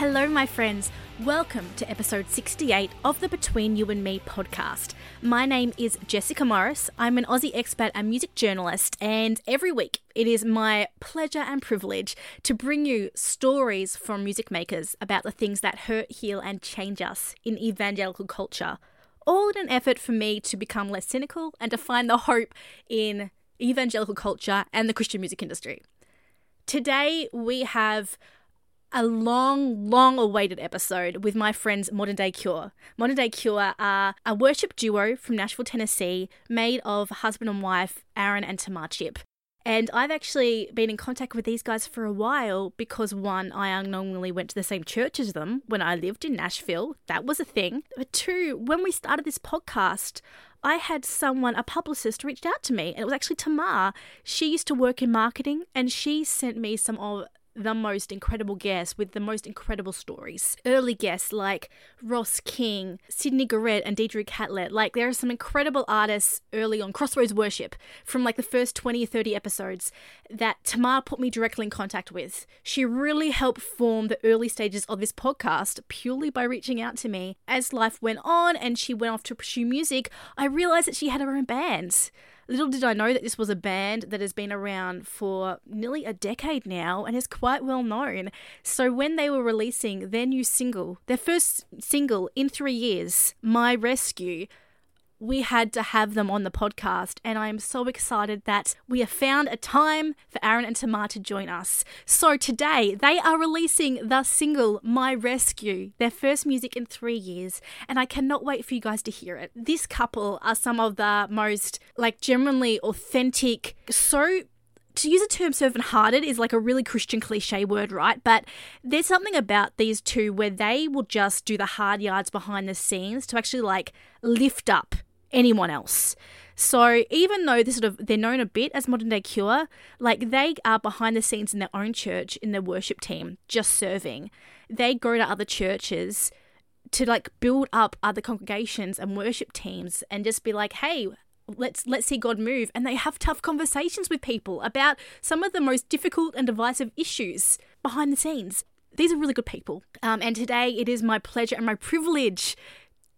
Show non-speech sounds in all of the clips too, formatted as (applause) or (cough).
Hello, my friends. Welcome to episode 68 of the Between You and Me podcast. My name is Jessica Morris. I'm an Aussie expat and music journalist, and every week it is my pleasure and privilege to bring you stories from music makers about the things that hurt, heal, and change us in evangelical culture. All in an effort for me to become less cynical and to find the hope in evangelical culture and the Christian music industry. Today we have a long, long awaited episode with my friends Modern Day Cure. Modern Day Cure are a worship duo from Nashville, Tennessee, made of husband and wife Aaron and Tamar Chip. And I've actually been in contact with these guys for a while because one, I unknowingly went to the same church as them when I lived in Nashville. That was a thing. But two, when we started this podcast, I had someone, a publicist, reached out to me, and it was actually Tamar. She used to work in marketing, and she sent me some of the most incredible guests with the most incredible stories. Early guests like Ross King, Sydney Garrett, and Deidre Catlett. Like, there are some incredible artists early on, Crossroads Worship, from like the first 20 or 30 episodes that Tamar put me directly in contact with. She really helped form the early stages of this podcast purely by reaching out to me. As life went on and she went off to pursue music, I realized that she had her own band. Little did I know that this was a band that has been around for nearly a decade now and is quite well known. So when they were releasing their new single, their first single in three years, My Rescue, we had to have them on the podcast, and I am so excited that we have found a time for Aaron and Tamar to join us. So today, they are releasing the single My Rescue, their first music in three years, and I cannot wait for you guys to hear it. This couple are some of the most, like, genuinely authentic, so to use a term servant hearted is like a really Christian cliche word, right? But there's something about these two where they will just do the hard yards behind the scenes to actually like lift up anyone else. So even though this sort of they're known a bit as modern day cure, like they are behind the scenes in their own church in their worship team, just serving. They go to other churches to like build up other congregations and worship teams and just be like, hey, let's let's see God move and they have tough conversations with people about some of the most difficult and divisive issues behind the scenes. These are really good people. Um, and today it is my pleasure and my privilege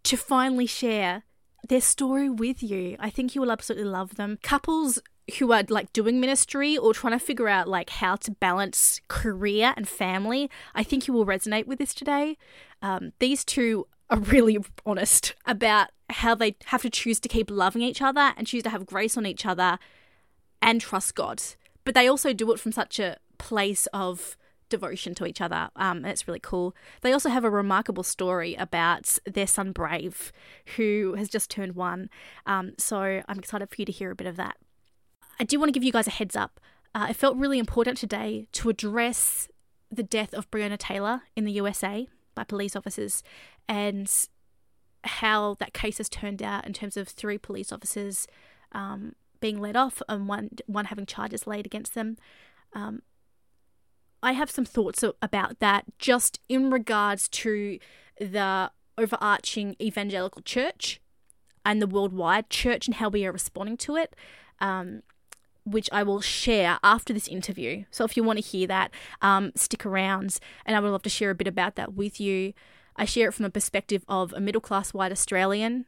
to finally share their story with you. I think you will absolutely love them. Couples who are like doing ministry or trying to figure out like how to balance career and family, I think you will resonate with this today. Um, these two are really (laughs) honest about how they have to choose to keep loving each other and choose to have grace on each other and trust God. But they also do it from such a place of devotion to each other. Um, it's really cool. They also have a remarkable story about their son Brave, who has just turned one. Um, so I'm excited for you to hear a bit of that. I do want to give you guys a heads up. Uh, it felt really important today to address the death of Breonna Taylor in the USA by police officers and how that case has turned out in terms of three police officers um, being let off and one one having charges laid against them. Um, I have some thoughts about that just in regards to the overarching evangelical church and the worldwide church and how we are responding to it, um, which I will share after this interview. So if you want to hear that, um, stick around and I would love to share a bit about that with you. I share it from a perspective of a middle class white Australian,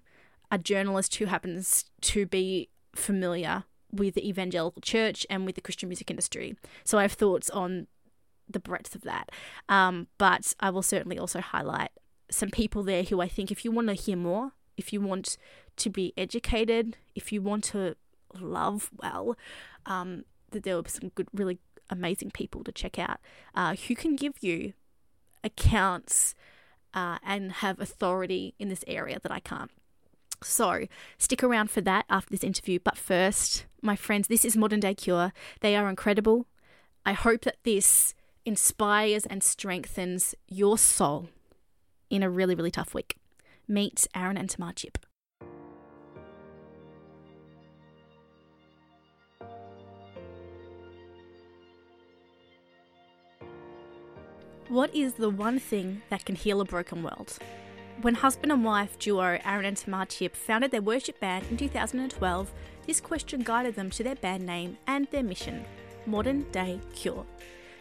a journalist who happens to be familiar with the evangelical church and with the Christian music industry. So I have thoughts on the breadth of that. Um, but I will certainly also highlight some people there who I think if you want to hear more, if you want to be educated, if you want to love well, um, that there were some good, really amazing people to check out uh, who can give you accounts uh, and have authority in this area that I can't. So, stick around for that after this interview. But first, my friends, this is Modern Day Cure. They are incredible. I hope that this inspires and strengthens your soul in a really, really tough week. Meet Aaron and Tamar Chip. What is the one thing that can heal a broken world? When husband and wife duo Aaron and Tamar Chip founded their worship band in 2012, this question guided them to their band name and their mission Modern Day Cure.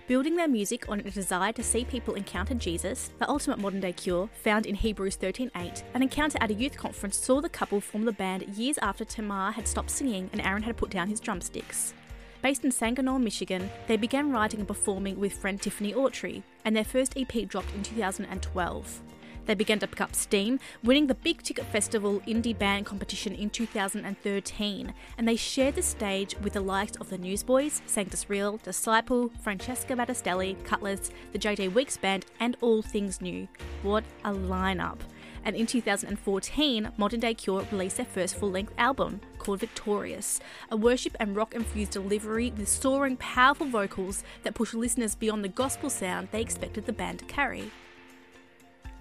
Building their music on a desire to see people encounter Jesus, the ultimate modern day cure, found in Hebrews 13:8, an encounter at a youth conference saw the couple form the band years after Tamar had stopped singing and Aaron had put down his drumsticks. Based in Saginaw, Michigan, they began writing and performing with friend Tiffany Autry, and their first EP dropped in 2012. They began to pick up steam, winning the Big Ticket Festival Indie Band Competition in 2013, and they shared the stage with the likes of the Newsboys, Sanctus Real, Disciple, Francesca Battistelli, Kutless, the JJ Weeks Band, and All Things New. What a lineup! And in 2014, Modern Day Cure released their first full length album called Victorious, a worship and rock infused delivery with soaring, powerful vocals that push listeners beyond the gospel sound they expected the band to carry.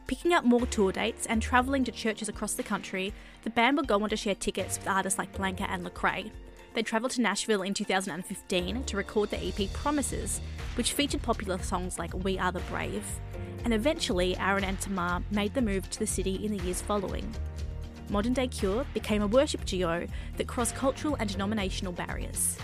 Picking up more tour dates and travelling to churches across the country, the band would go on to share tickets with artists like Blanca and Lecrae. They travelled to Nashville in 2015 to record the EP Promises, which featured popular songs like We Are the Brave. And eventually, Aaron and Tamar made the move to the city in the years following. Modern Day Cure became a worship duo that crossed cultural and denominational barriers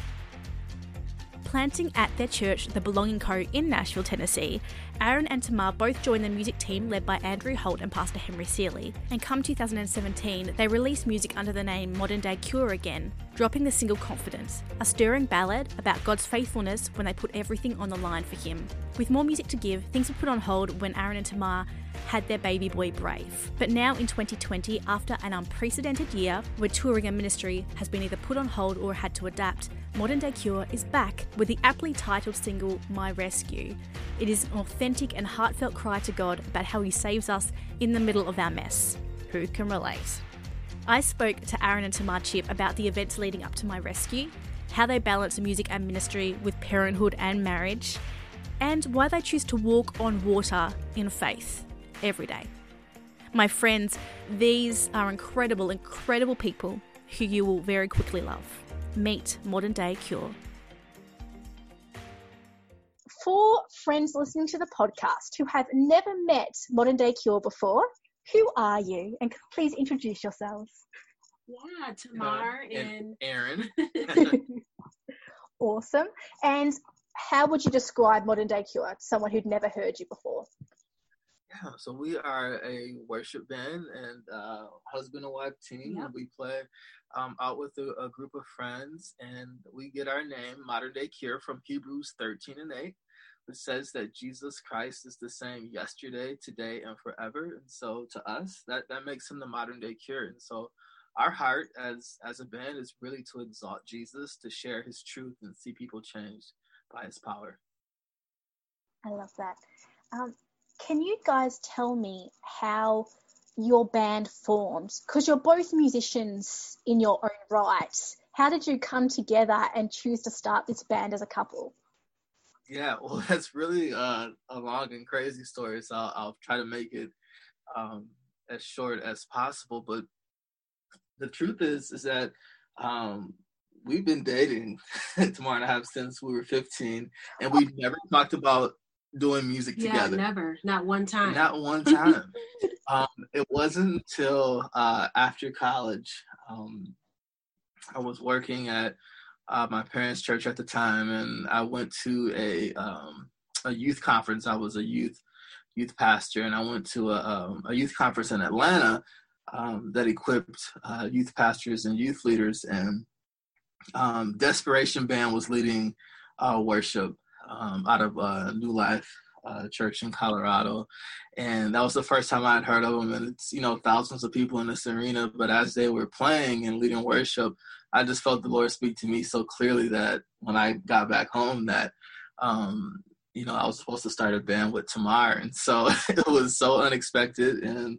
planting at their church, the Belonging Co. in Nashville, Tennessee, Aaron and Tamar both joined the music team led by Andrew Holt and Pastor Henry Seeley. And come 2017, they released music under the name Modern Day Cure again, dropping the single Confidence, a stirring ballad about God's faithfulness when they put everything on the line for Him. With more music to give, things were put on hold when Aaron and Tamar had their baby boy Brave. But now in 2020, after an unprecedented year where touring and ministry has been either put on hold or had to adapt, Modern Day Cure is back with the aptly titled single My Rescue. It is an authentic and heartfelt cry to God about how He saves us in the middle of our mess. Who can relate? I spoke to Aaron and Tamar Chip about the events leading up to my rescue, how they balance music and ministry with parenthood and marriage, and why they choose to walk on water in faith every day. My friends, these are incredible, incredible people who you will very quickly love. Meet Modern Day Cure. For friends listening to the podcast who have never met Modern Day Cure before, who are you? And please introduce yourselves. Yeah, Tamar uh, and, and Aaron. (laughs) awesome. And how would you describe Modern Day Cure to someone who'd never heard you before? Yeah, so we are a worship band and uh, husband and wife team, yep. and we play um, out with a, a, group of friends, and we get our name, Modern Day Cure, from Hebrews 13 and 8, which says that Jesus Christ is the same yesterday, today, and forever. And so to us, that, that makes him the modern day cure. And so our heart as as a band is really to exalt Jesus, to share his truth and see people changed by his power. I love that. Um, can you guys tell me how your band formed? Because you're both musicians in your own right. How did you come together and choose to start this band as a couple? Yeah, (laughs) well, that's really uh, a long and crazy story, so I'll, I'll try to make it um, as short as possible. But the truth is, is that um, we've been dating Tamar and I have since we were 15, and we've never talked about doing music yeah, together. Never, not one time. Not one time. (laughs) um, it wasn't until uh, after college. Um, I was working at uh, my parents' church at the time, and I went to a um, a youth conference. I was a youth youth pastor, and I went to a, um, a youth conference in Atlanta um, that equipped uh, youth pastors and youth leaders. And um, Desperation Band was leading uh, worship um, out of uh, New Life uh, Church in Colorado, and that was the first time I'd heard of them. And it's you know thousands of people in this arena, but as they were playing and leading worship, I just felt the Lord speak to me so clearly that when I got back home, that um, you know I was supposed to start a band with Tamar, and so (laughs) it was so unexpected and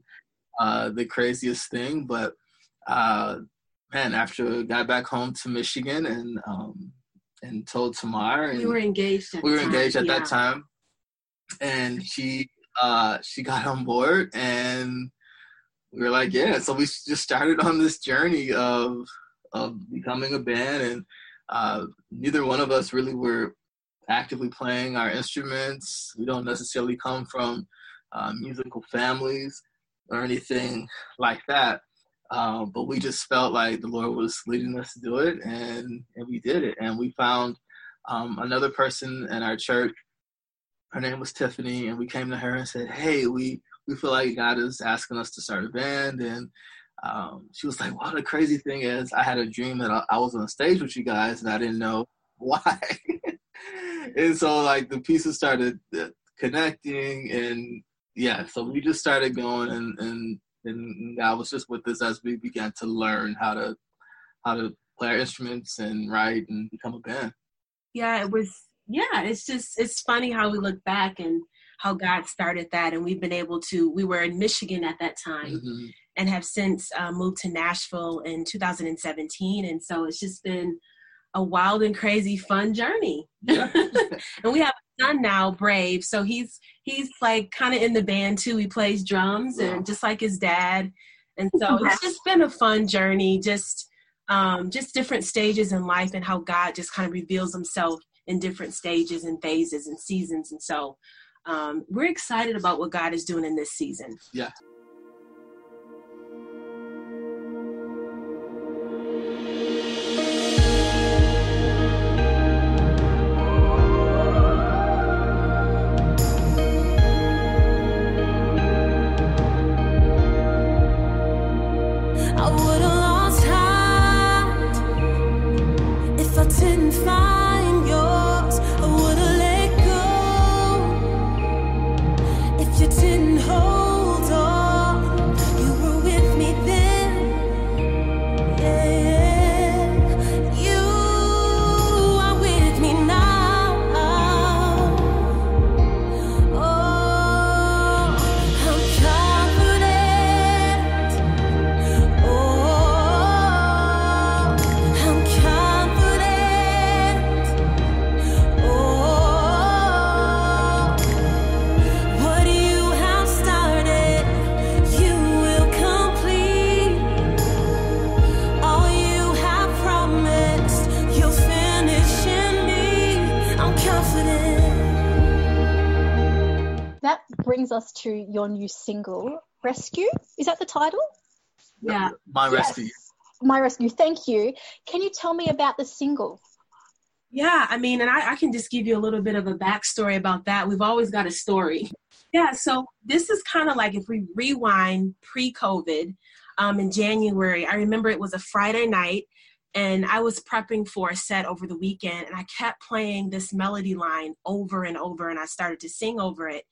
uh, the craziest thing, but. Uh, man, after I got back home to Michigan and um, and told Tamar. And we were engaged. we were time. engaged at yeah. that time, and she uh, she got on board, and we were like, yeah. So we just started on this journey of of becoming a band, and uh, neither one of us really were actively playing our instruments. We don't necessarily come from uh, musical families or anything like that. Um, but we just felt like the Lord was leading us to do it, and and we did it. And we found um, another person in our church her name was Tiffany, and we came to her and said, "Hey, we we feel like God is asking us to start a band." And um, she was like, "Well, the crazy thing is, I had a dream that I, I was on stage with you guys, and I didn't know (laughs) why." and so, like, the pieces started uh, connecting, and yeah, so we just started going, and and and I was just with us as we began to learn how to how to play our instruments and write and become a band. Yeah, it was yeah, it's just it's funny how we look back and how God started that, and we've been able to. We were in Michigan at that time, mm-hmm. And have since uh, moved to Nashville in 2017, and so it's just been a wild and crazy fun journey. Yeah. (laughs) and we have a son now, Brave, so he's he's like kind of in the band too. He plays drums and just like his dad, and so it's just been a fun journey. Just um, just different stages in life and how God just kind of reveals Himself in different stages and phases and seasons. And so um, we're excited about what God is doing in this season. Yeah. Single, Rescue. Is that the title? Yeah. My yes. Rescue. My Rescue. Thank you. Can you tell me about the single? Yeah, I mean, and I, I can just give you a little bit of a backstory about that. We've always got a story. (laughs) Yeah, so this is kind of like if we rewind pre COVID um, in January. I remember it was a Friday night and I was prepping for a set over the weekend and I kept playing this melody line over and over and I started to sing over it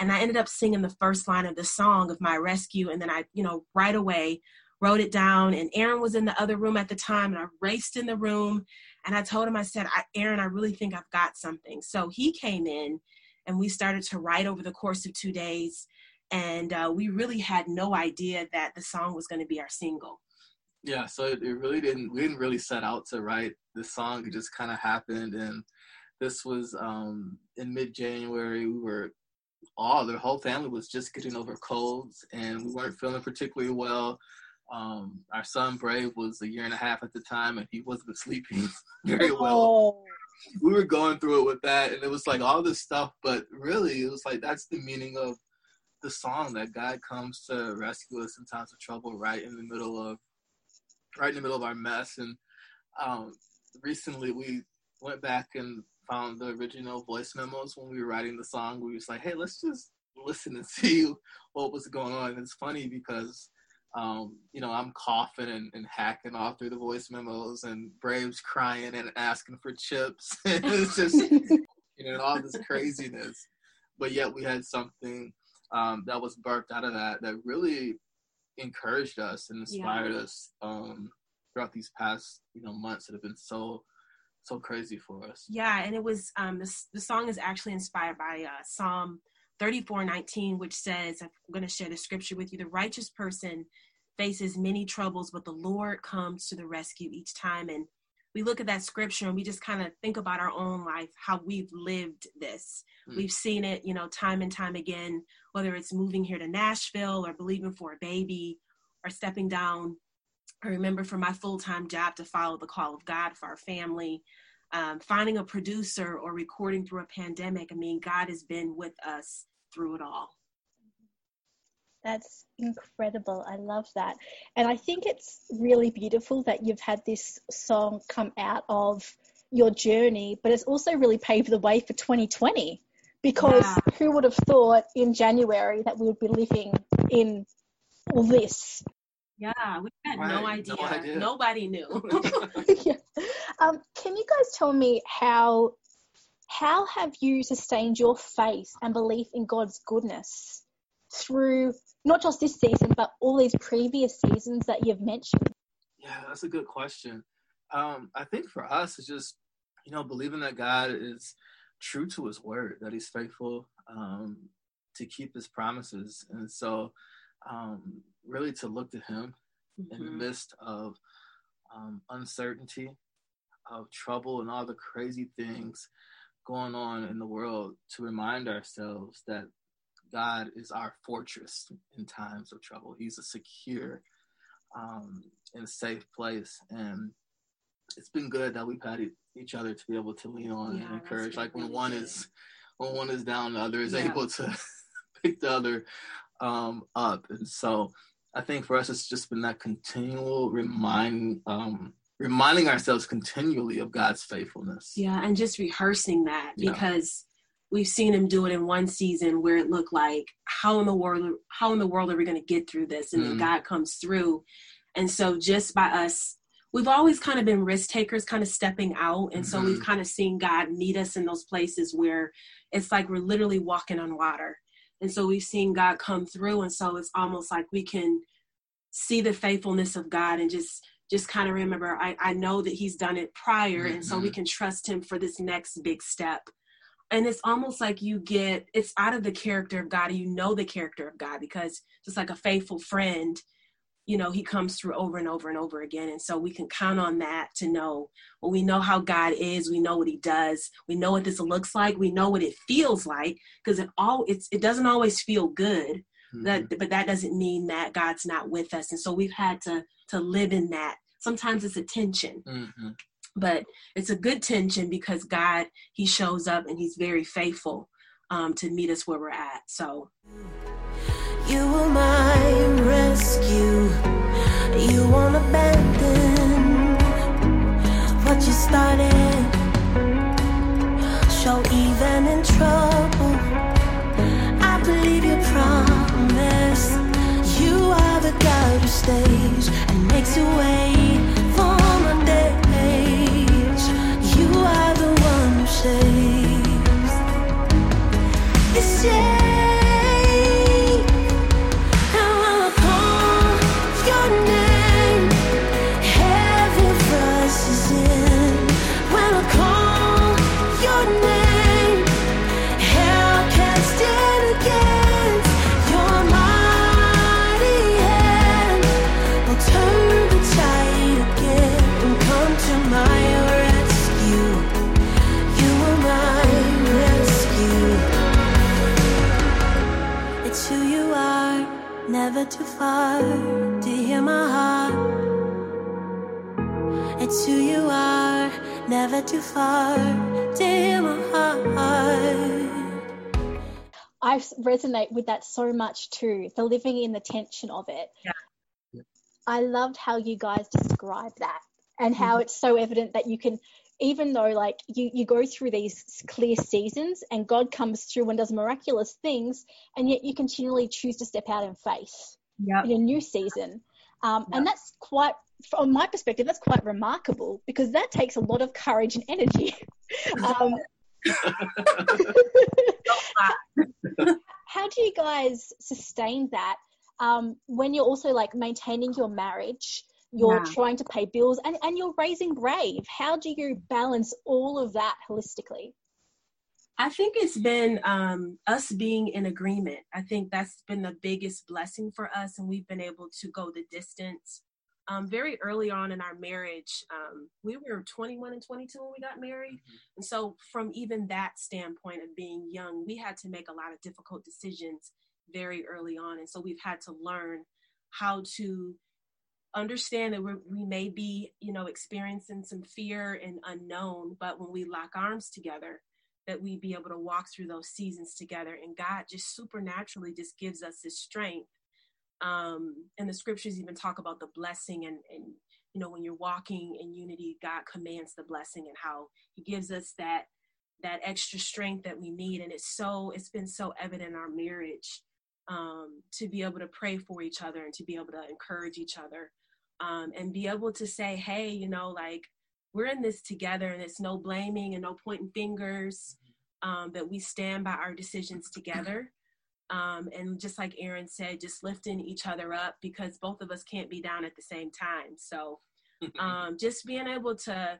and I ended up singing the first line of the song of my rescue. And then I, you know, right away wrote it down. And Aaron was in the other room at the time, and I raced in the room and I told him, I said, I, Aaron, I really think I've got something. So he came in and we started to write over the course of two days. And uh, we really had no idea that the song was going to be our single. Yeah, so it, it really didn't, we didn't really set out to write the song. It just kind of happened. And this was um, in mid January. We were all their whole family was just getting over colds and we weren't feeling particularly well. Um, our son Brave was a year and a half at the time and he wasn't sleeping (laughs) very well. Oh. We were going through it with that and it was like all this stuff, but really it was like that's the meaning of the song that God comes to rescue us in times of trouble right in the middle of right in the middle of our mess. And um, recently we went back and found the original voice memos when we were writing the song. We was like, hey, let's just listen and (laughs) see what was going on. And it's funny because, um, you know, I'm coughing and, and, hacking off through the voice memos, and Brave's crying and asking for chips. (laughs) it's just, you know, all this craziness. But yet we had something um, that was birthed out of that that really encouraged us and inspired yeah. us um, throughout these past, you know, months that have been so so crazy for us. Yeah, and it was um the the song is actually inspired by uh, Psalm 34:19 which says I'm going to share the scripture with you the righteous person faces many troubles but the Lord comes to the rescue each time and we look at that scripture and we just kind of think about our own life how we've lived this mm. we've seen it you know time and time again whether it's moving here to Nashville or believing for a baby or stepping down I remember for my full time job to follow the call of God for our family, um, finding a producer or recording through a pandemic. I mean, God has been with us through it all. That's incredible. I love that. And I think it's really beautiful that you've had this song come out of your journey, but it's also really paved the way for 2020 because yeah. who would have thought in January that we would be living in all this? Yeah, we had right. no, idea. no, idea. Nobody knew. (laughs) (laughs) yeah. um, can you guys tell me how how have you sustained your faith and belief in God's goodness through not just this season, but all these previous seasons that you've mentioned? Yeah, that's a good question. Um, I think for us, it's just you know believing that God is true to His word, that He's faithful um, to keep His promises, and so um, really to look to Him mm-hmm. in the mm-hmm. midst of um, uncertainty, of trouble, and all the crazy things going on in the world, to remind ourselves that God is our fortress in times of trouble. He's a secure um, and safe place, and it's been good that we've had each other to be able to lean on yeah, and encourage. Like when one is when one is down, the other is yeah. able to (laughs) pick the other um, up. And so I think for us, it's just been that continual remind, um, reminding ourselves continually of God's faithfulness. Yeah, and just rehearsing that because yeah. we've seen Him do it in one season where it looked like, how in the world, how in the world are we going to get through this? And mm-hmm. then God comes through, and so just by us we've always kind of been risk takers, kind of stepping out. And so mm-hmm. we've kind of seen God meet us in those places where it's like we're literally walking on water. And so we've seen God come through. And so it's almost like we can see the faithfulness of God and just just kind of remember I, I know that he's done it prior mm-hmm. and so we mm-hmm. can trust him for this next big step and it's almost like you get it's out of the character of god you know the character of god because just like a faithful friend you know he comes through over and over and over again. And so we can count on that to know well we know how god is. We know what he does. We know what this looks like. We know what it feels like because it all it's it doesn't always feel good mm-hmm. that but that doesn't mean that god's not with us. And so we've had to to live in that. Sometimes it's a tension. Mm-hmm. but it's a good tension because god he shows up and he's very faithful um, to meet us where we're at. So you were my rescue. You won't abandon what you started. So even in trouble, I believe your promise. You are the God who stays and makes a way for my days. You are the one who saves. Too far to hear my heart. It's who you are, never too far to hear my heart. I resonate with that so much too, the living in the tension of it. Yeah. I loved how you guys describe that and how mm-hmm. it's so evident that you can even though like you you go through these clear seasons and God comes through and does miraculous things and yet you continually choose to step out in faith yep. in a new season. Um, yep. And that's quite, from my perspective, that's quite remarkable because that takes a lot of courage and energy. (laughs) um, (laughs) how do you guys sustain that um, when you're also like maintaining your marriage? You're yeah. trying to pay bills and, and you're raising Brave. How do you balance all of that holistically? I think it's been um, us being in agreement. I think that's been the biggest blessing for us, and we've been able to go the distance. Um, very early on in our marriage, um, we were 21 and 22 when we got married. Mm-hmm. And so, from even that standpoint of being young, we had to make a lot of difficult decisions very early on. And so, we've had to learn how to understand that we may be, you know, experiencing some fear and unknown, but when we lock arms together, that we be able to walk through those seasons together. And God just supernaturally just gives us this strength. Um, and the scriptures even talk about the blessing and, and, you know, when you're walking in unity, God commands the blessing and how he gives us that that extra strength that we need. And it's so, it's been so evident in our marriage um, to be able to pray for each other and to be able to encourage each other um, and be able to say, hey, you know, like we're in this together and it's no blaming and no pointing fingers, um, that we stand by our decisions together. Um, and just like Aaron said, just lifting each other up because both of us can't be down at the same time. So (laughs) um, just being able to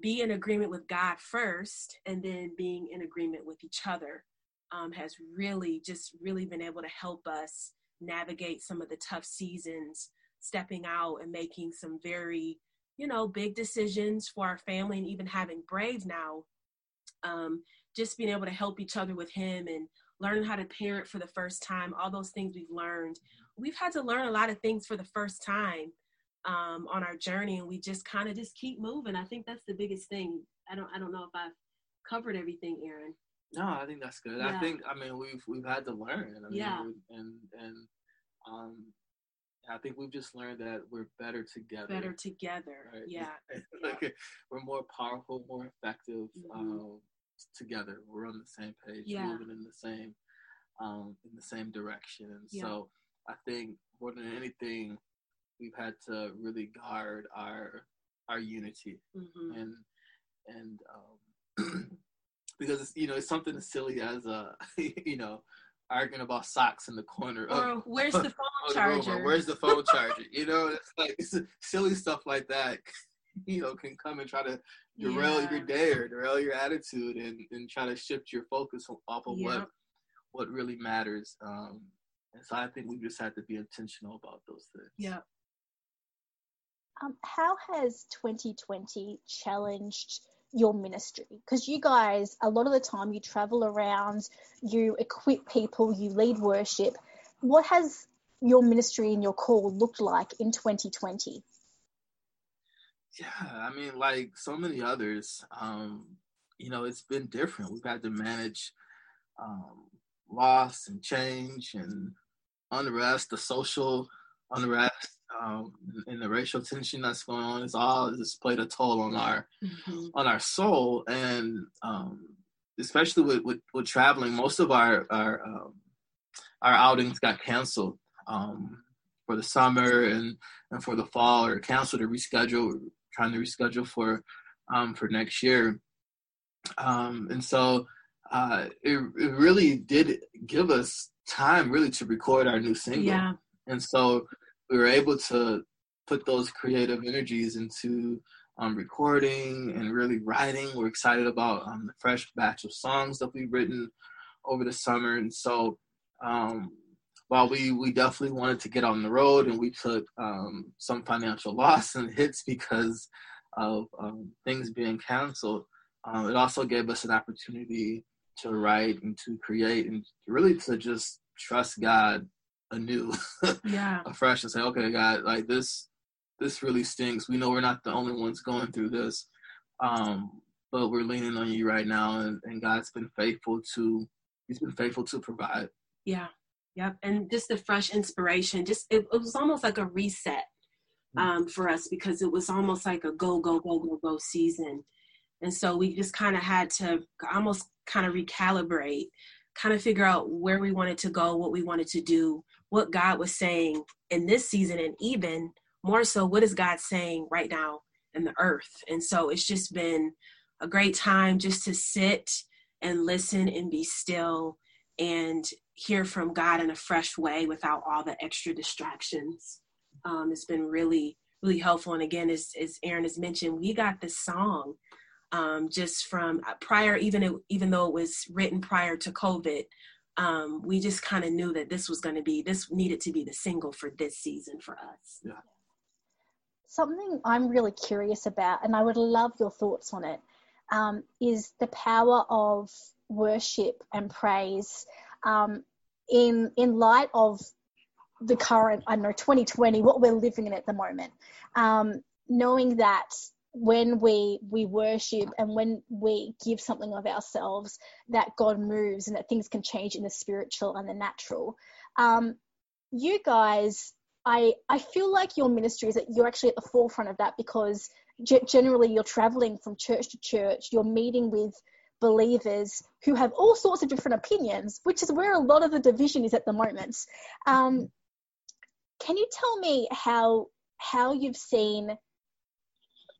be in agreement with God first and then being in agreement with each other um, has really just really been able to help us navigate some of the tough seasons stepping out and making some very you know big decisions for our family and even having brave now um, just being able to help each other with him and learning how to parent for the first time all those things we've learned we've had to learn a lot of things for the first time um, on our journey and we just kind of just keep moving i think that's the biggest thing i don't i don't know if i've covered everything aaron no i think that's good yeah. i think i mean we've we've had to learn I mean, yeah and and um I think we've just learned that we're better together. Better together, right? yeah. (laughs) like yeah. we're more powerful, more effective mm-hmm. um, together. We're on the same page, yeah. moving in the same um, in the same direction. And yeah. so I think more than anything, we've had to really guard our our unity mm-hmm. and and um, (clears throat) because it's you know it's something as silly as uh (laughs) you know arguing about socks in the corner or where's the phone (laughs) charger where's the phone (laughs) charger you know it's like it's silly stuff like that you know can come and try to derail yeah. your day or derail your attitude and, and try to shift your focus off of what what really matters um and so i think we just have to be intentional about those things yeah um, how has 2020 challenged your ministry? Because you guys, a lot of the time, you travel around, you equip people, you lead worship. What has your ministry and your call looked like in 2020? Yeah, I mean, like so many others, um, you know, it's been different. We've had to manage um, loss and change and unrest, the social unrest, um, and the racial tension that's going on is all just played a toll on our mm-hmm. on our soul and um, especially with, with, with traveling most of our our um, our outings got canceled um, for the summer and and for the fall or canceled or rescheduled trying to reschedule for um, for next year um, and so uh, it, it really did give us time really to record our new single yeah. and so we were able to put those creative energies into um, recording and really writing. We're excited about um, the fresh batch of songs that we've written over the summer. And so, um, while we, we definitely wanted to get on the road and we took um, some financial (laughs) loss and hits because of um, things being canceled, um, it also gave us an opportunity to write and to create and really to just trust God anew, (laughs) yeah, afresh, and say, okay, God, like this, this really stinks. We know we're not the only ones going through this, um, but we're leaning on you right now, and, and God's been faithful to, He's been faithful to provide. Yeah, yep, and just the fresh inspiration. Just it, it was almost like a reset mm. um, for us because it was almost like a go go go go go season, and so we just kind of had to almost kind of recalibrate kind of figure out where we wanted to go, what we wanted to do, what God was saying in this season, and even more so, what is God saying right now in the earth? And so it's just been a great time just to sit and listen and be still and hear from God in a fresh way without all the extra distractions. Um, it's been really, really helpful. And again, as, as Aaron has mentioned, we got this song um, just from uh, prior, even even though it was written prior to COVID, um, we just kind of knew that this was going to be this needed to be the single for this season for us. Yeah. Something I'm really curious about, and I would love your thoughts on it, um, is the power of worship and praise um, in in light of the current I don't know 2020, what we're living in at the moment. Um, knowing that when we we worship and when we give something of ourselves that god moves and that things can change in the spiritual and the natural um, you guys i i feel like your ministry is that you're actually at the forefront of that because generally you're traveling from church to church you're meeting with believers who have all sorts of different opinions, which is where a lot of the division is at the moment. Um, can you tell me how how you've seen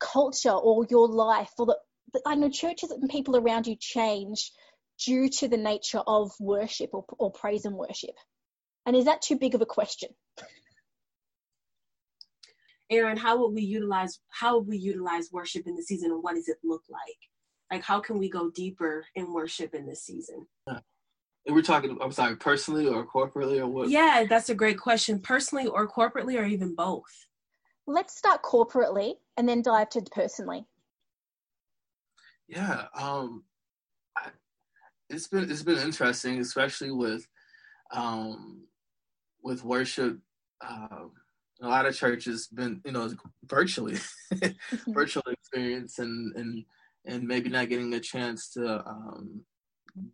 culture or your life or the, the I know churches and people around you change due to the nature of worship or, or praise and worship? And is that too big of a question? Aaron, how would we utilize how would we utilize worship in the season and what does it look like? Like how can we go deeper in worship in this season? And we're talking I'm sorry, personally or corporately or what? Yeah, that's a great question. Personally or corporately or even both. Let's start corporately and then dive to personally. Yeah, um I, it's been it's been interesting, especially with um with worship um a lot of churches been you know virtually (laughs) mm-hmm. virtual experience and and and maybe not getting a chance to um,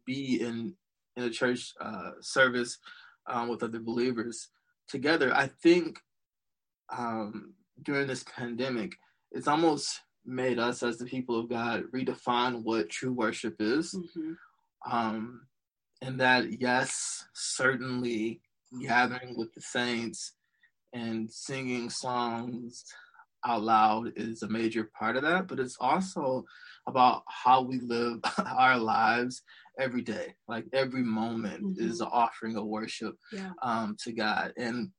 be in in a church uh, service um, with other believers together. I think um, during this pandemic, it's almost made us as the people of God redefine what true worship is. Mm-hmm. Um, and that, yes, certainly gathering with the saints and singing songs out loud is a major part of that, but it's also about how we live (laughs) our lives every day. Like every moment mm-hmm. is an offering of worship yeah. um, to God. And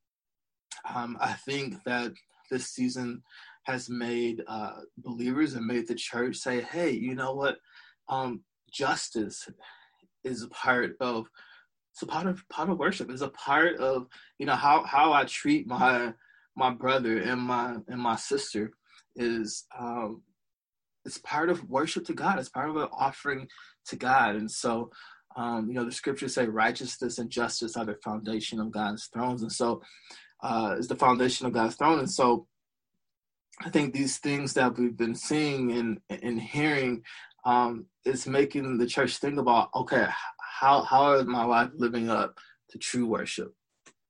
um, I think that this season has made uh, believers and made the church say, hey, you know what? Um, justice is a part of it's a part of part of worship. It's a part of you know how how I treat my my brother and my and my sister is um, it's part of worship to God. It's part of an offering to God. And so, um, you know, the scriptures say righteousness and justice are the foundation of God's thrones. And so, uh, is the foundation of God's throne. And so, I think these things that we've been seeing and and hearing um, is making the church think about okay, how how is my life living up to true worship?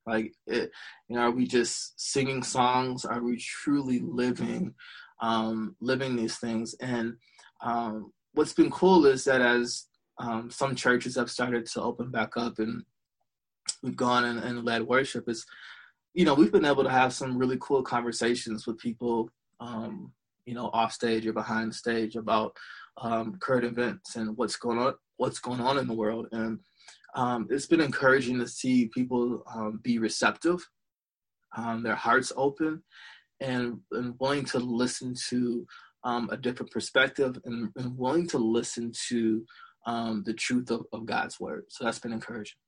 Like, it, you know, are we just singing songs? Are we truly living, um, living these things? And um, what's been cool is that as um, some churches have started to open back up and we've gone and, and led worship, is you know we've been able to have some really cool conversations with people, um, you know, off stage or behind stage about um, current events and what's going on, what's going on in the world, and um, it's been encouraging to see people um, be receptive, um, their hearts open, and, and willing to listen to um, a different perspective and, and, willing to listen to um, the truth of, of God's word. So that's been encouraging.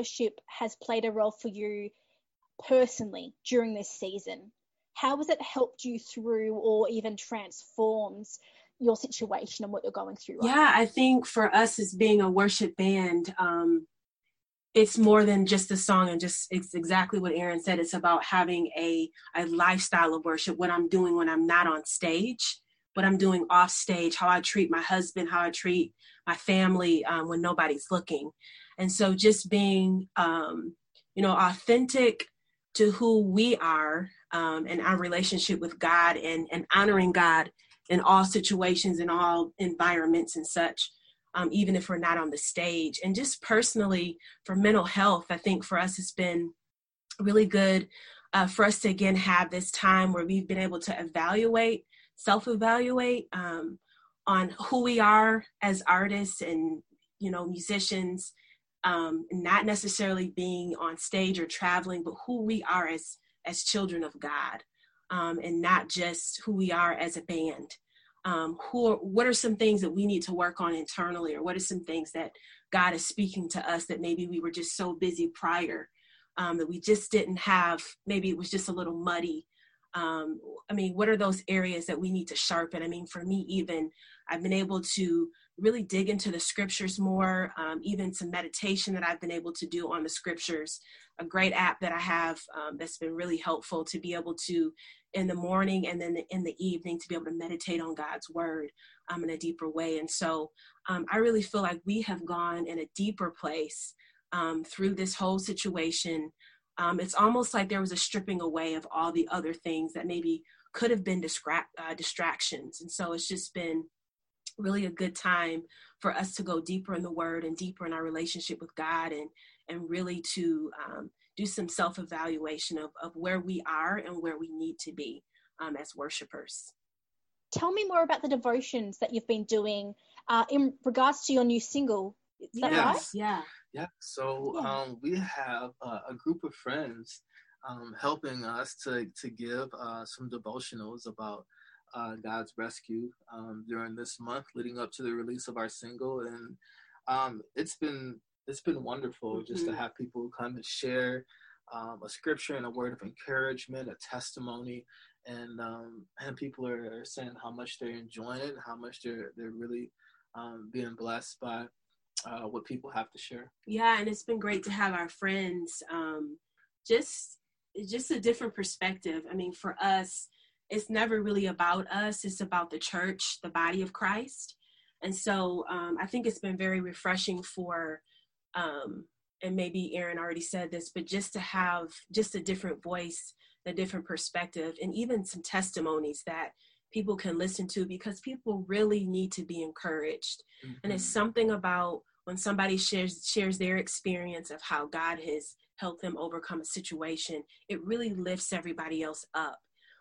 Worship has played a role for you personally during this season. How has it helped you through or even transformed your situation and what you're going through? Right yeah, now? I think for us as being a worship band, um, it's more than just a song and just it's exactly what Aaron said. It's about having a, a lifestyle of worship, what I'm doing when I'm not on stage, what I'm doing off stage, how I treat my husband, how I treat my family um, when nobody's looking. And so just being, um, you know, authentic to who we are um, and our relationship with God and, and honoring God in all situations and all environments and such, um, even if we're not on the stage. And just personally, for mental health, I think for us it's been really good uh, for us to again have this time where we've been able to evaluate, self evaluate um, on who we are as artists and, you know, musicians. Um, not necessarily being on stage or traveling, but who we are as as children of God, um, and not just who we are as a band. Um, who are, what are some things that we need to work on internally, or what are some things that God is speaking to us that maybe we were just so busy prior um, that we just didn't have? Maybe it was just a little muddy. Um, I mean, what are those areas that we need to sharpen? I mean, for me, even I've been able to really dig into the scriptures more, um, even some meditation that I've been able to do on the scriptures. A great app that I have um, that's been really helpful to be able to, in the morning and then in the evening, to be able to meditate on God's word um, in a deeper way. And so um, I really feel like we have gone in a deeper place um, through this whole situation. Um, it's almost like there was a stripping away of all the other things that maybe could have been distra- uh, distractions. And so it's just been really a good time for us to go deeper in the word and deeper in our relationship with God and and really to um, do some self-evaluation of, of where we are and where we need to be um, as worshipers. Tell me more about the devotions that you've been doing uh, in regards to your new single. Is that yes. right? Yeah. Yeah. So. Um, we have uh, a group of friends um, helping us to to give uh, some devotionals about uh, God's rescue um, during this month, leading up to the release of our single, and um, it's been it's been wonderful mm-hmm. just to mm-hmm. have people come and share um, a scripture and a word of encouragement, a testimony, and um, and people are, saying how much they're enjoying it, how much they're they're really um, being blessed by uh, what people have to share. Yeah, and it's been great to have our friends. Um, just just a different perspective. I mean, for us it's never really about us it's about the church the body of christ and so um, i think it's been very refreshing for um, and maybe aaron already said this but just to have just a different voice a different perspective and even some testimonies that people can listen to because people really need to be encouraged mm-hmm. and it's mm-hmm. something about when somebody shares shares their experience of how god has helped them overcome a situation it really lifts everybody else up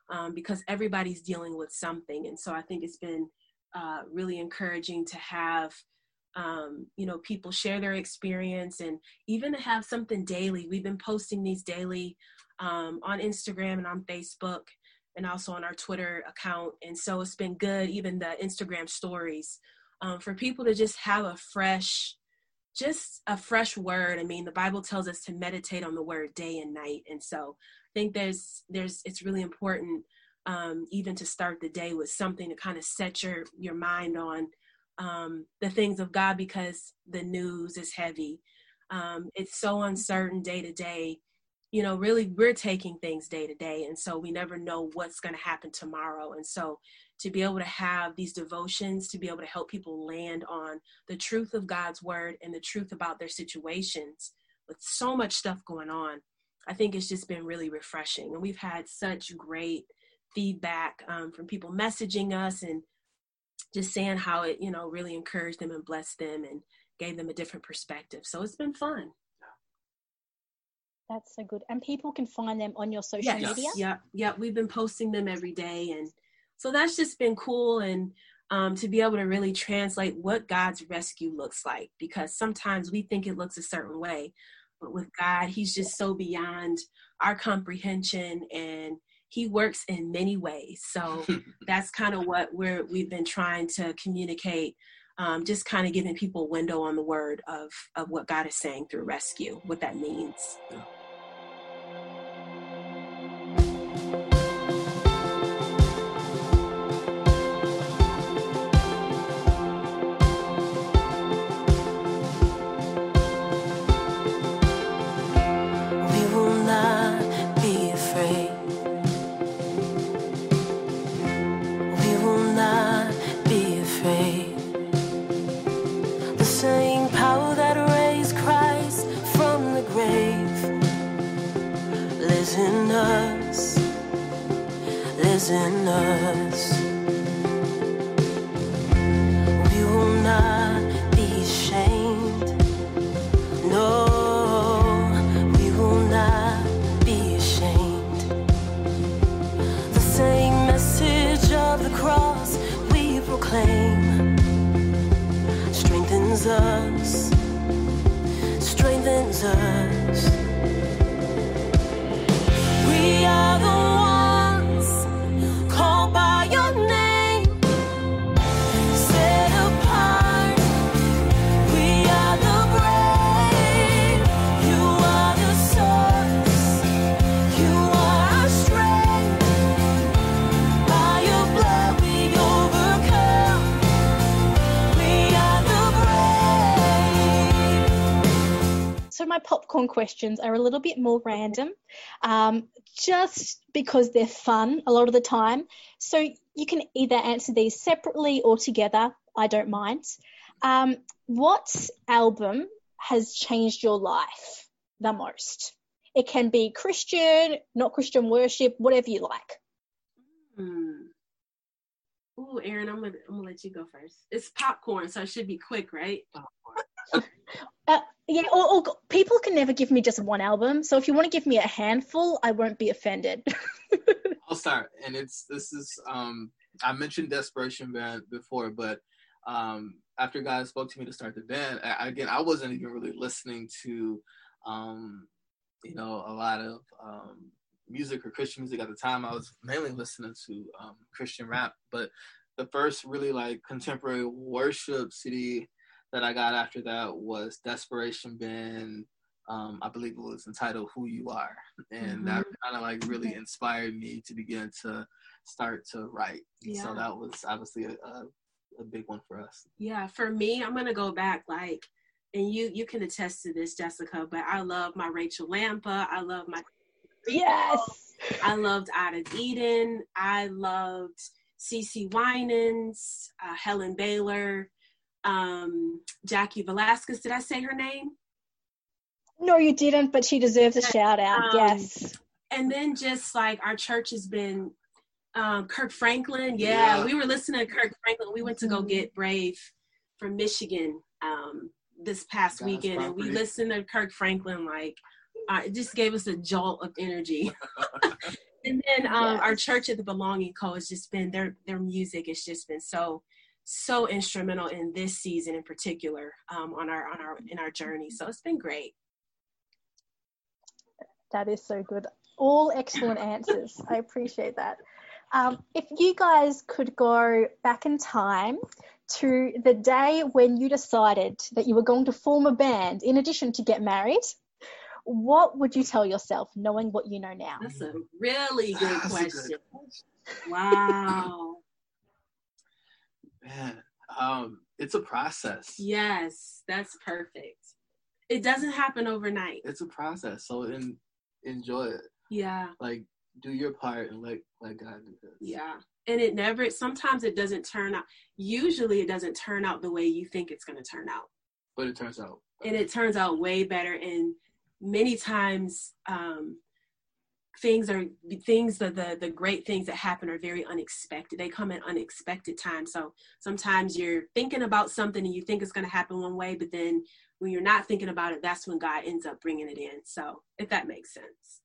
um, because everybody's dealing with something. And so I think it's been uh, really encouraging to have um, you know people share their experience and even to have something daily. We've been posting these daily um, on Instagram and on Facebook and also on our Twitter account. And so it's been good, even the Instagram stories, um, for people to just have a fresh just a fresh word. I mean, the Bible tells us to meditate on the word day and night. And so I think there's there's it's really important um, even to start the day with something to kind of set your your mind on um, the things of God because the news is heavy. Um, it's so uncertain day to day. You know, really, we're taking things day to day, and so we never know what's going to happen tomorrow. And so, to be able to have these devotions, to be able to help people land on the truth of God's word and the truth about their situations with so much stuff going on, I think it's just been really refreshing. And we've had such great feedback um, from people messaging us and just saying how it, you know, really encouraged them and blessed them and gave them a different perspective. So it's been fun. That's so good. And people can find them on your social yes. media? Yeah, yeah. We've been posting them every day. And so that's just been cool. And um, to be able to really translate what God's rescue looks like, because sometimes we think it looks a certain way, but with God, He's just so beyond our comprehension and He works in many ways. So (laughs) that's kind of what we're we've been trying to communicate. Um, just kind of giving people a window on the word of of what God is saying through rescue, what that means. Yeah. In my popcorn questions are a little bit more random, um, just because they're fun a lot of the time. So you can either answer these separately or together. I don't mind. Um, what album has changed your life the most? It can be Christian, not Christian worship, whatever you like. Hmm. Ooh, Aaron, I'm gonna I'm gonna let you go first. It's popcorn, so it should be quick, right? Uh, yeah, or, or people can never give me just one album. So if you want to give me a handful, I won't be offended. (laughs) I'll start, and it's this is um I mentioned Desperation Band before, but um after God spoke to me to start the band, I, again I wasn't even really listening to um you know a lot of um music or Christian music at the time. I was mainly listening to um Christian rap, but the first really like contemporary worship CD that I got after that was Desperation Band. Um, I believe it was entitled "Who You Are," and that kind of like really inspired me to begin to start to write. Yeah. So that was obviously a, a, a big one for us. Yeah, for me, I'm gonna go back like, and you you can attest to this, Jessica. But I love my Rachel Lampa. I love my yes. I loved Out of Eden. I loved CeCe Winans, uh, Helen Baylor, um, Jaci Velasquez. Did I say her name? No, you didn't, but she deserves a shout out. Um, yes. And then just like our church has been, um, Kirk Franklin. Yeah, Yeah. we were listening to Kirk Franklin. We went to go get Brave from Michigan um, this past God's weekend, and we listened to Kirk Franklin. Like, uh, it just gave us a jolt of energy. (laughs) and then um, our church at the Belonging Co. has just been their their music has just been so so instrumental in this season in particular um, on our on our in our journey. So it's been great. That is so good. All excellent answers. I appreciate that. Um, if you guys could go back in time to the day when you decided that you were going to form a band in addition to get married, what would you tell yourself knowing what you know now? That's a really good That's question. good question. Wow. Man, um, it's a process. yes, that's perfect. It doesn't happen overnight. It's a process. So in, enjoy it. Yeah. Like do your part and let let God do this. Yeah. And it never sometimes it doesn't turn out usually it doesn't turn out the way you think it's going to turn out. But it turns out. and it turns out way better and many times um, things are things that the the great things that happen are very unexpected. They come at unexpected times. So sometimes you're thinking about something and you think it's going to happen one way but then when you're not thinking about it that's when god ends up bringing it in. So if that makes sense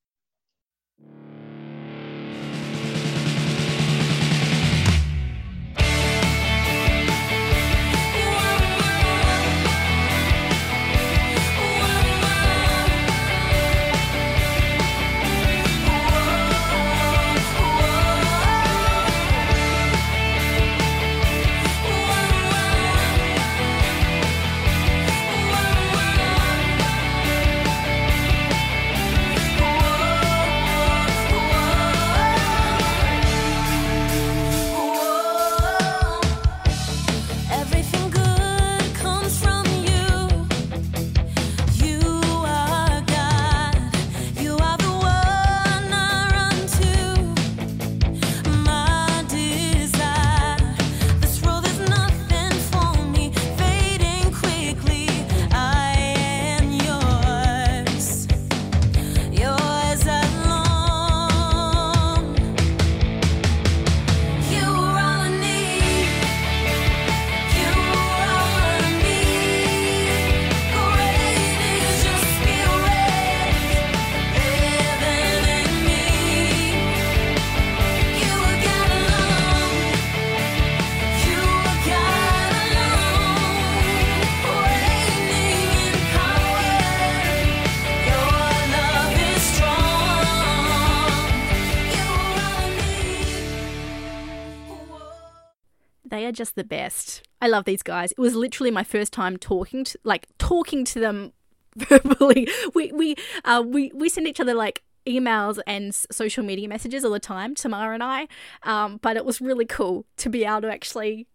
just the best. I love these guys. It was literally my first time talking to like talking to them (laughs) verbally. We we uh we we send each other like emails and social media messages all the time, Tamara and I. Um, but it was really cool to be able to actually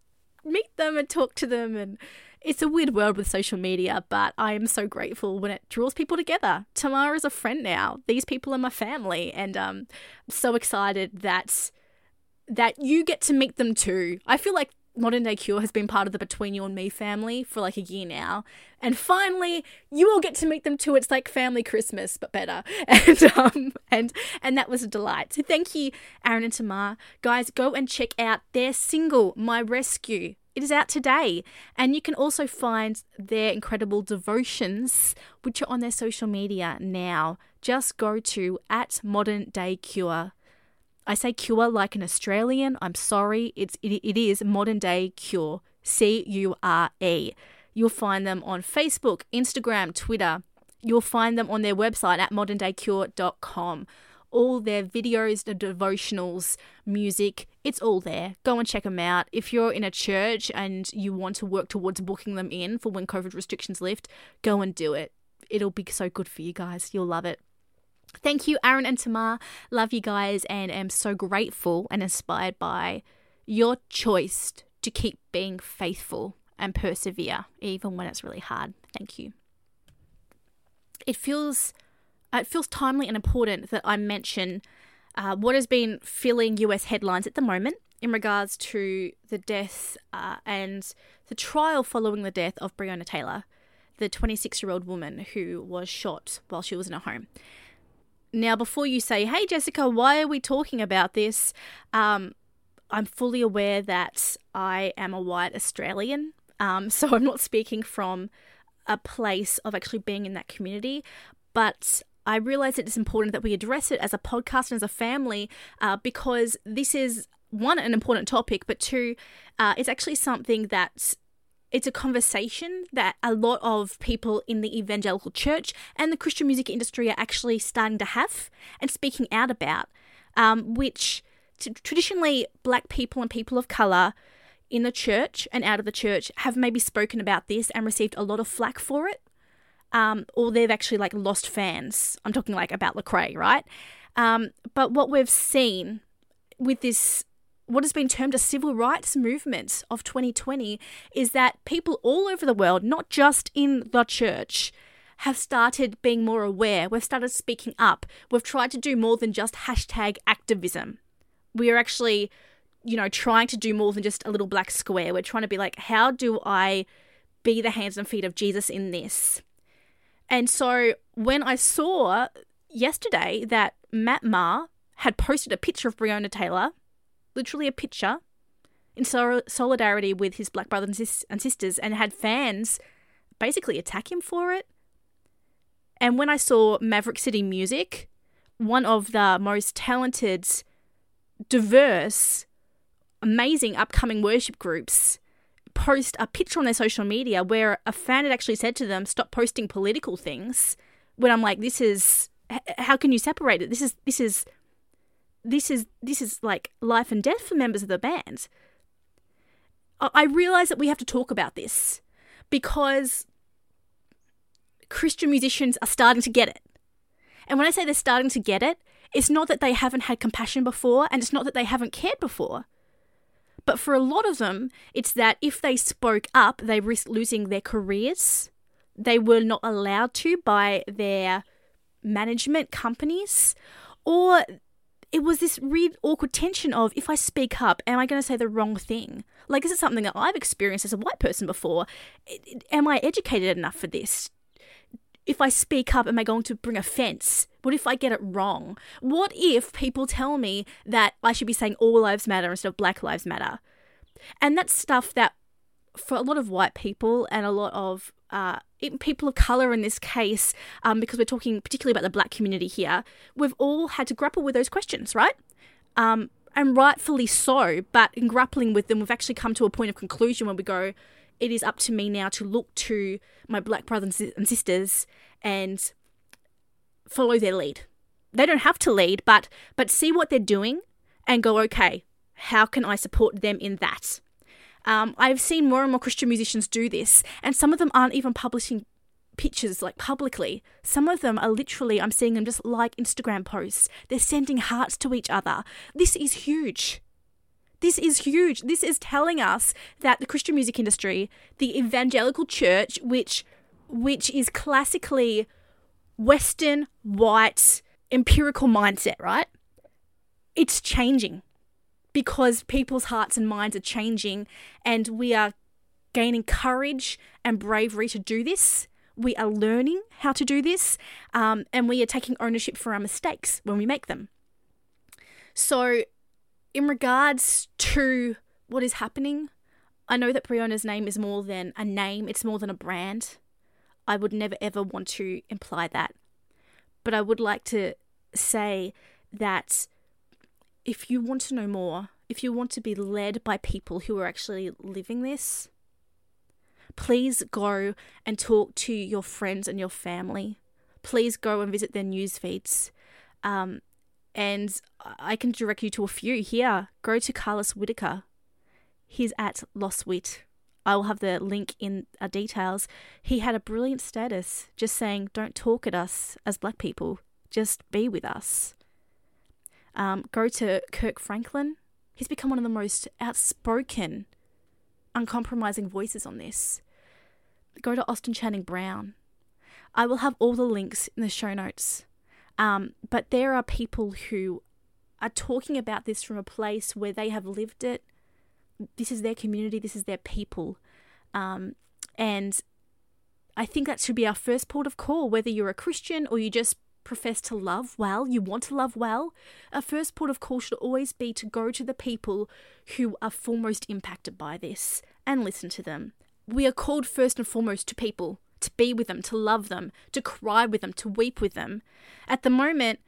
meet them and talk to them and it's a weird world with social media, but I am so grateful when it draws people together. Tamara is a friend now. These people are my family, and um, I'm so excited that that you get to meet them too. I feel like Modern Day Cure has been part of the Between You and Me family for like a year now, and finally you all get to meet them too. It's like family Christmas, but better, (laughs) and um, and and that was a delight. So thank you, Aaron and Tamar. Guys, go and check out their single "My Rescue." It is out today, and you can also find their incredible devotions, which are on their social media now. Just go to at Modern Day Cure. I say cure like an Australian. I'm sorry. It's it, it is modern day cure. C U R E. You'll find them on Facebook, Instagram, Twitter. You'll find them on their website at moderndaycure.com. All their videos, the devotionals, music, it's all there. Go and check them out. If you're in a church and you want to work towards booking them in for when COVID restrictions lift, go and do it. It'll be so good for you guys. You'll love it. Thank you, Aaron and Tamar. Love you guys and am so grateful and inspired by your choice to keep being faithful and persevere, even when it's really hard. Thank you. It feels it feels timely and important that I mention uh, what has been filling US headlines at the moment in regards to the death uh, and the trial following the death of Breonna Taylor, the 26 year old woman who was shot while she was in her home. Now, before you say, hey, Jessica, why are we talking about this? Um, I'm fully aware that I am a white Australian. Um, (laughs) so I'm not speaking from a place of actually being in that community. But I realize it's important that we address it as a podcast and as a family uh, because this is, one, an important topic, but two, uh, it's actually something that's it's a conversation that a lot of people in the evangelical church and the Christian music industry are actually starting to have and speaking out about, um, which t- traditionally black people and people of color in the church and out of the church have maybe spoken about this and received a lot of flack for it. Um, or they've actually like lost fans. I'm talking like about Lecrae, right? Um, but what we've seen with this what has been termed a civil rights movement of 2020 is that people all over the world, not just in the church, have started being more aware. We've started speaking up. We've tried to do more than just hashtag activism. We are actually, you know, trying to do more than just a little black square. We're trying to be like, how do I be the hands and feet of Jesus in this? And so when I saw yesterday that Matt Maher had posted a picture of Breonna Taylor literally a picture in sol- solidarity with his black brothers and sisters and had fans basically attack him for it. And when I saw Maverick City Music, one of the most talented, diverse, amazing upcoming worship groups, post a picture on their social media where a fan had actually said to them, "Stop posting political things." When I'm like, "This is how can you separate it? This is this is this is this is like life and death for members of the band. I, realize that we have to talk about this because Christian musicians are starting to get it. And when I say they're starting to get it, it's not that they haven't had compassion before and it's not that they haven't cared before. But for a lot of them, it's that if they spoke up, they risked losing their careers. They were not allowed to by their management companies, or it was this weird, awkward tension of if I speak up, am I going to say the wrong thing? Like, is it something that I've experienced as a white person before. Am I educated enough for this? If I speak up, am I going to bring offense? What if I get it wrong? What if people tell me that I should be saying all lives matter instead of black lives matter? And that's stuff that, for a lot of white people and a lot of uh, people of color in this case, um, because we're talking particularly about the black community here, we've all had to grapple with those questions, right? Um, and rightfully so. But in grappling with them, we've actually come to a point of conclusion where we go, it is up to me now to look to my black brothers and sisters and follow their lead. They don't have to lead, but but see what they're doing and go, okay, how can I support them in that? Um, I've seen more and more Christian musicians do this, and some of them aren't even publishing pictures like publicly. Some of them are literally, I'm seeing them just like Instagram posts. They're sending hearts to each other. This is huge. This is huge. This is telling us that the Christian music industry, the evangelical church, which which is classically Western, white, empirical mindset, right? It's changing because people's hearts and minds are changing, and we are gaining courage and bravery to do this. We are learning how to do this, um, and we are taking ownership for our mistakes when we make them. So, in regards to what is happening, I know that Breonna's name is more than a name, it's more than a brand. I would never ever want to imply that. But I would like to say that if you want to know more, if you want to be led by people who are actually living this, please go and talk to your friends and your family. Please go and visit their news feeds. Um, and I can direct you to a few here. Go to Carlos Whitaker. He's at LosWhit. I will have the link in our details. He had a brilliant status just saying, Don't talk at us as black people, just be with us. Um, go to Kirk Franklin. He's become one of the most outspoken, uncompromising voices on this. Go to Austin Channing Brown. I will have all the links in the show notes. Um, but there are people who are talking about this from a place where they have lived it. This is their community, this is their people. Um, and I think that should be our first port of call, whether you're a Christian or you just profess to love well, you want to love well. a first port of call should always be to go to the people who are foremost impacted by this and listen to them. We are called first and foremost to people to be with them, to love them, to cry with them, to weep with them. At the moment,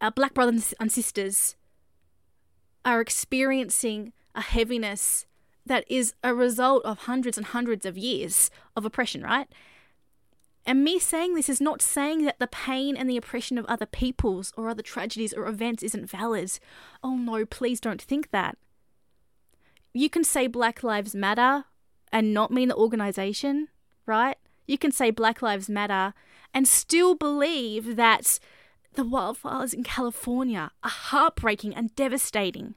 our black brothers and sisters are experiencing a heaviness that is a result of hundreds and hundreds of years of oppression, right? And me saying this is not saying that the pain and the oppression of other peoples or other tragedies or events isn't valid. Oh no, please don't think that. You can say Black Lives Matter and not mean the organization right? You can say Black Lives Matter and still believe that the wildfires in California are heartbreaking and devastating.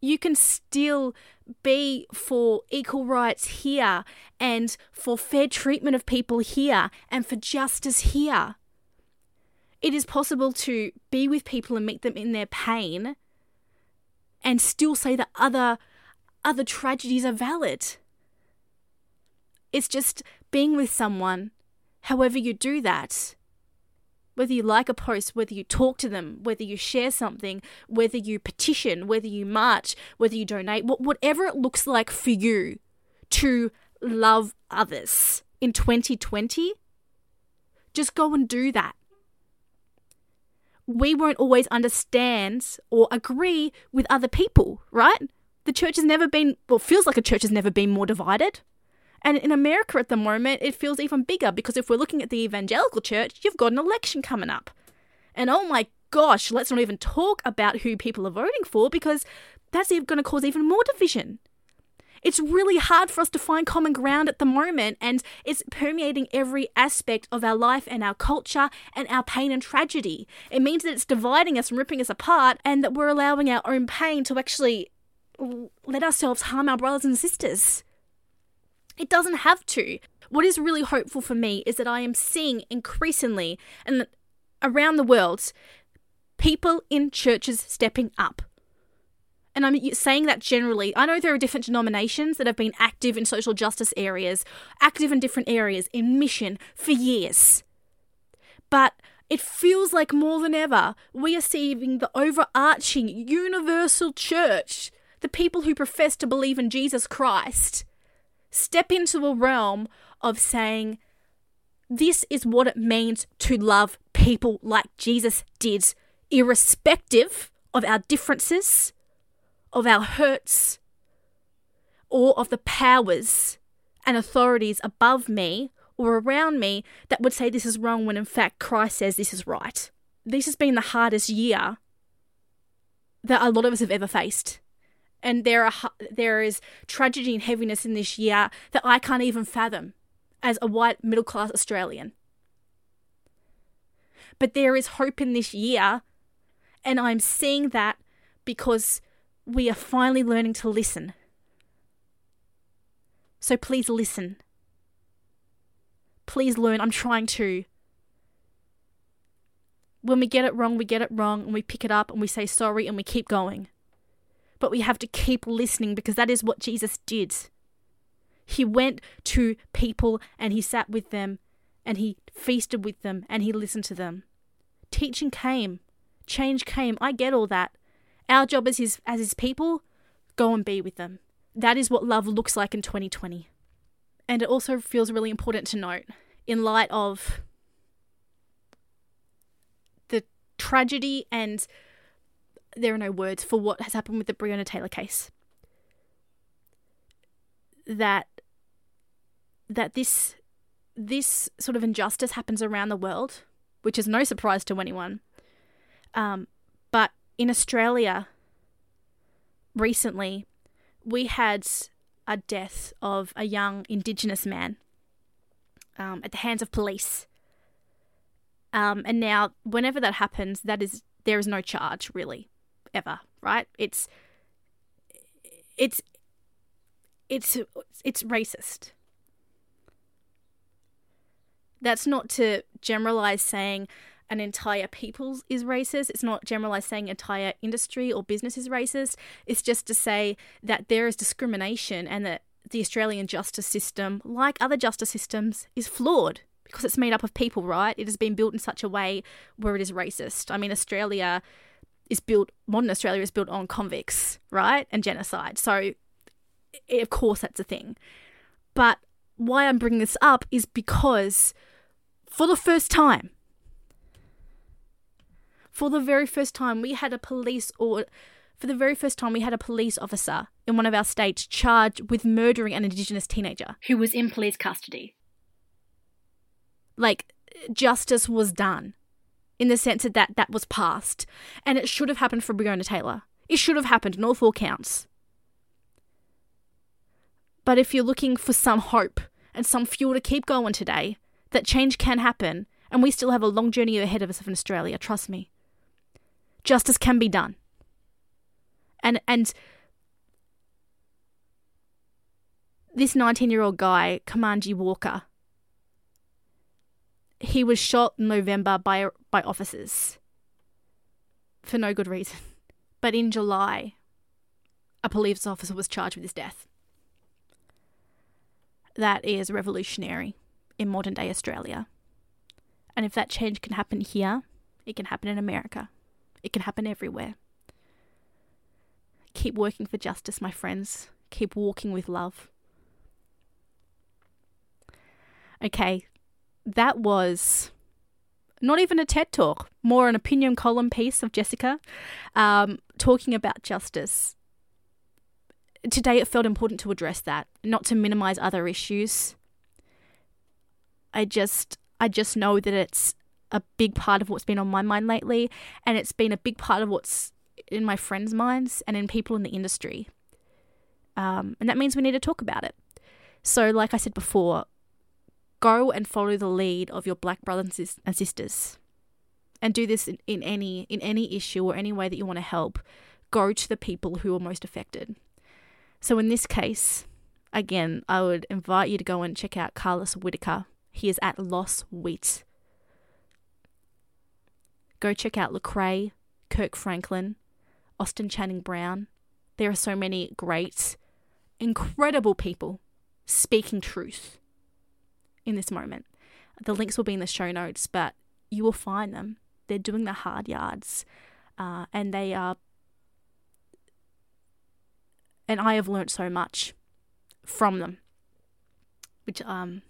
You can still be for equal rights here and for fair treatment of people here and for justice here. It is possible to be with people and meet them in their pain and still say that other other tragedies are valid. It's just being with someone, however you do that. Whether you like a post, whether you talk to them, whether you share something, whether you petition, whether you march, whether you donate, whatever it looks like for you to love others in 2020, just go and do that. We won't always understand or agree with other people, right? The church has never been, well, feels like a church has never been more divided. And in America at the moment, it feels even bigger because if we're looking at the evangelical church, you've got an election coming up. And oh my gosh, let's not even talk about who people are voting for because that's going to cause even more division. It's really hard for us to find common ground at the moment, and it's permeating every aspect of our life and our culture and our pain and tragedy. It means that it's dividing us and ripping us apart, and that we're allowing our own pain to actually let ourselves harm our brothers and sisters. It doesn't have to. What is really hopeful for me is that I am seeing increasingly and around the world people in churches stepping up. And I'm saying that generally. I know there are different denominations that have been active in social justice areas, active in different areas, in mission for years. But it feels like more than ever we are seeing the overarching universal church, the people who profess to believe in Jesus Christ, step into a realm of saying, this is what it means to love people like Jesus did, irrespective of our differences, of our hurts, or of the powers and authorities above me or around me that would say this is wrong when in fact Christ says this is right. This has been the hardest year that a lot of us have ever faced. And there are there is tragedy and heaviness in this year that I can't even fathom as a white middle class Australian. But there is hope in this year, and I'm seeing that because we are finally learning to listen. So please listen. Please learn. I'm trying to. When we get it wrong, we get it wrong, and we pick it up and we say sorry and we keep going. But we have to keep listening because that is what Jesus did. He went to people and he sat with them and he feasted with them and he listened to them. Teaching came, change came. I get all that. Our job as his as his people, go and be with them. That is what love looks like in 2020. And it also feels really important to note in light of the tragedy and there are no words for what has happened with the Breonna Taylor case. That that this this sort of injustice happens around the world, which is no surprise to anyone. Um, but in Australia, recently, we had a death of a young Indigenous man um, at the hands of police. Um, and now, whenever that happens, that is there is no charge really, ever. Right? It's it's it's it's racist. That's not to generalize saying an entire people is racist. It's not generalize saying entire industry or business is racist. It's just to say that there is discrimination and that the Australian justice system, like other justice systems, is flawed because it's made up of people, right? It has been built in such a way where it is racist. I mean, Australia is built, modern Australia is built on convicts, right? And genocide. So, i- of course, that's a thing. But why I'm bringing this up is because for the first time, for the very first time, we had a police or for the very first time, we had a police officer in one of our states charged with murdering an Indigenous teenager who was in police custody. Like, justice was done in the sense that that, that was passed. And it should have happened for Breonna Taylor. It should have happened in all four counts. But if you're looking for some hope and some fuel to keep going today, that change can happen, and we still have a long journey ahead of us in Australia, trust me. Justice can be done. And and this 19-year-old guy, Kumanjayi Walker, he was shot in November by by officers for no good reason. (laughs) But in July, a police officer was charged with his death. That is revolutionary in modern day Australia. And if that change can happen here, it can happen in America. It can happen everywhere. Keep working for justice, my friends. Keep walking with love. Okay, that was not even a TED talk, more an opinion column piece of Jessica um, talking about justice. Today, it felt important to address that, not to minimize other issues. I just, I just know that it's a big part of what's been on my mind lately, and it's been a big part of what's in my friends' minds and in people in the industry. Um, and that means we need to talk about it. So, like I said before, go and follow the lead of your black brothers and sisters. And do this in, in any in any issue or any way that you want to help go to the people who are most affected. So in this case again i would invite you to go and check out carlos whitaker. He is at loswhit go check out lecrae kirk franklin austin channing brown. There are so many great incredible people speaking truth in this moment. The links will be in the show notes, but you will find them. They're doing the hard yards, uh, and they are. And I have learnt so much from them, which um.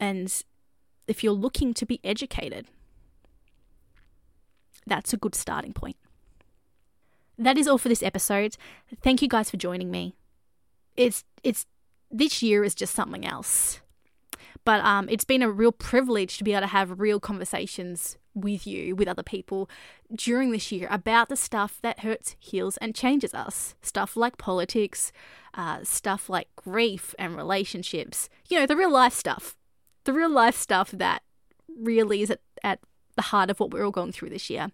And if you're looking to be educated, that's a good starting point. That is all for this episode. Thank you guys for joining me. It's it's this year is just something else. but um, it's been a real privilege to be able to have real conversations with you, with other people during this year about the stuff that hurts, heals, and changes us. Stuff like politics, uh, stuff like grief and relationships. You know, the real life stuff. The real life stuff that really is at, at the heart of what we're all going through this year.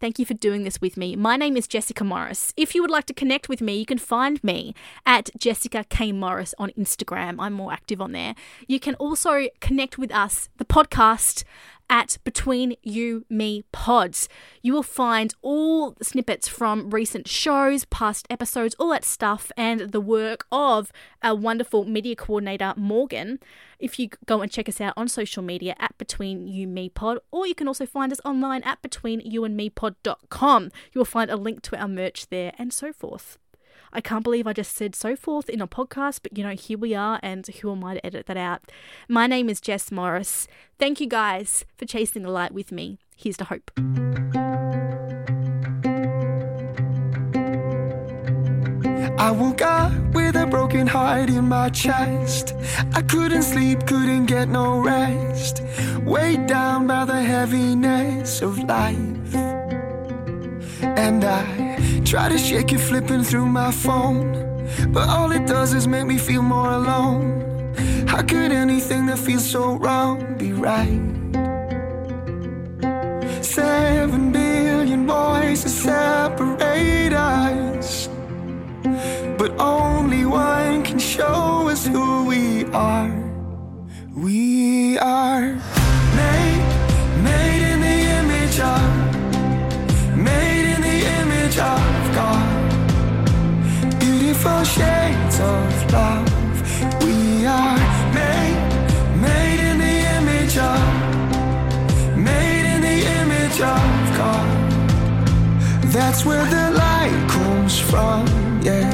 Thank you for doing this with me. My name is Jessica Morris. If you would like to connect with me, you can find me at Jessica K. Morris on Instagram. I'm more active on there. You can also connect with us, the podcast, at Between You Me Pods. You will find all snippets from recent shows, past episodes, all that stuff, and the work of our wonderful media coordinator, Morgan. If you go and check us out on social media at Between You Me Pod, or you can also find us online at betweenyouandmepod.com. You will find a link to our merch there and so forth. I can't believe I just said so forth in a podcast, but you know, here we are, and who am I to edit that out? My name is Jess Morris. Thank you guys for chasing the light with me. Here's to hope. I woke up with a broken heart in my chest. I couldn't sleep, couldn't get no rest. Weighed down by the heaviness of life. And I try to shake it, flipping through my phone. But all it does is make me feel more alone. How could anything that feels so wrong be right? Seven billion voices separate us. But only one can show us who we are. We are Beautiful shades of love. We are made, made in the image of, made in the image of God. That's where the light comes from, yeah.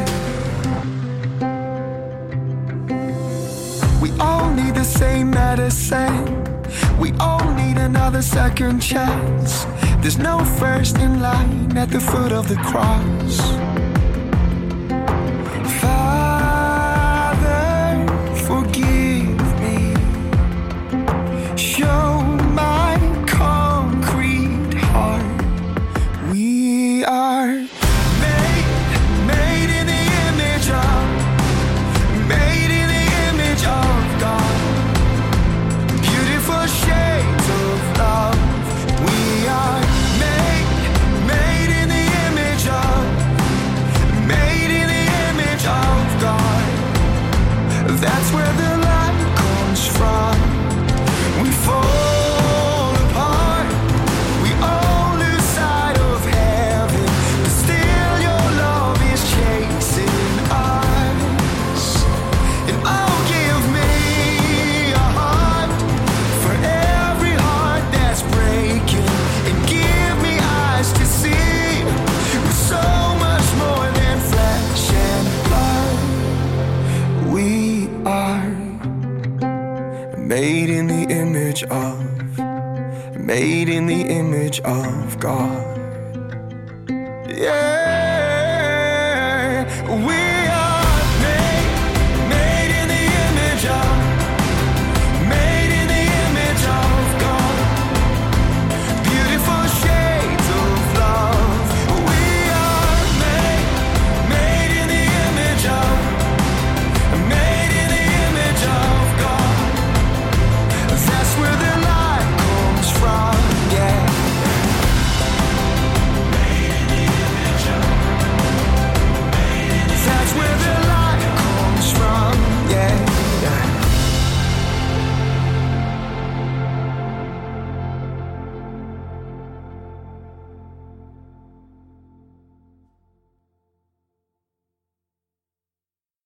We all need the same medicine. We all need another second chance. There's no first in line at the foot of the cross.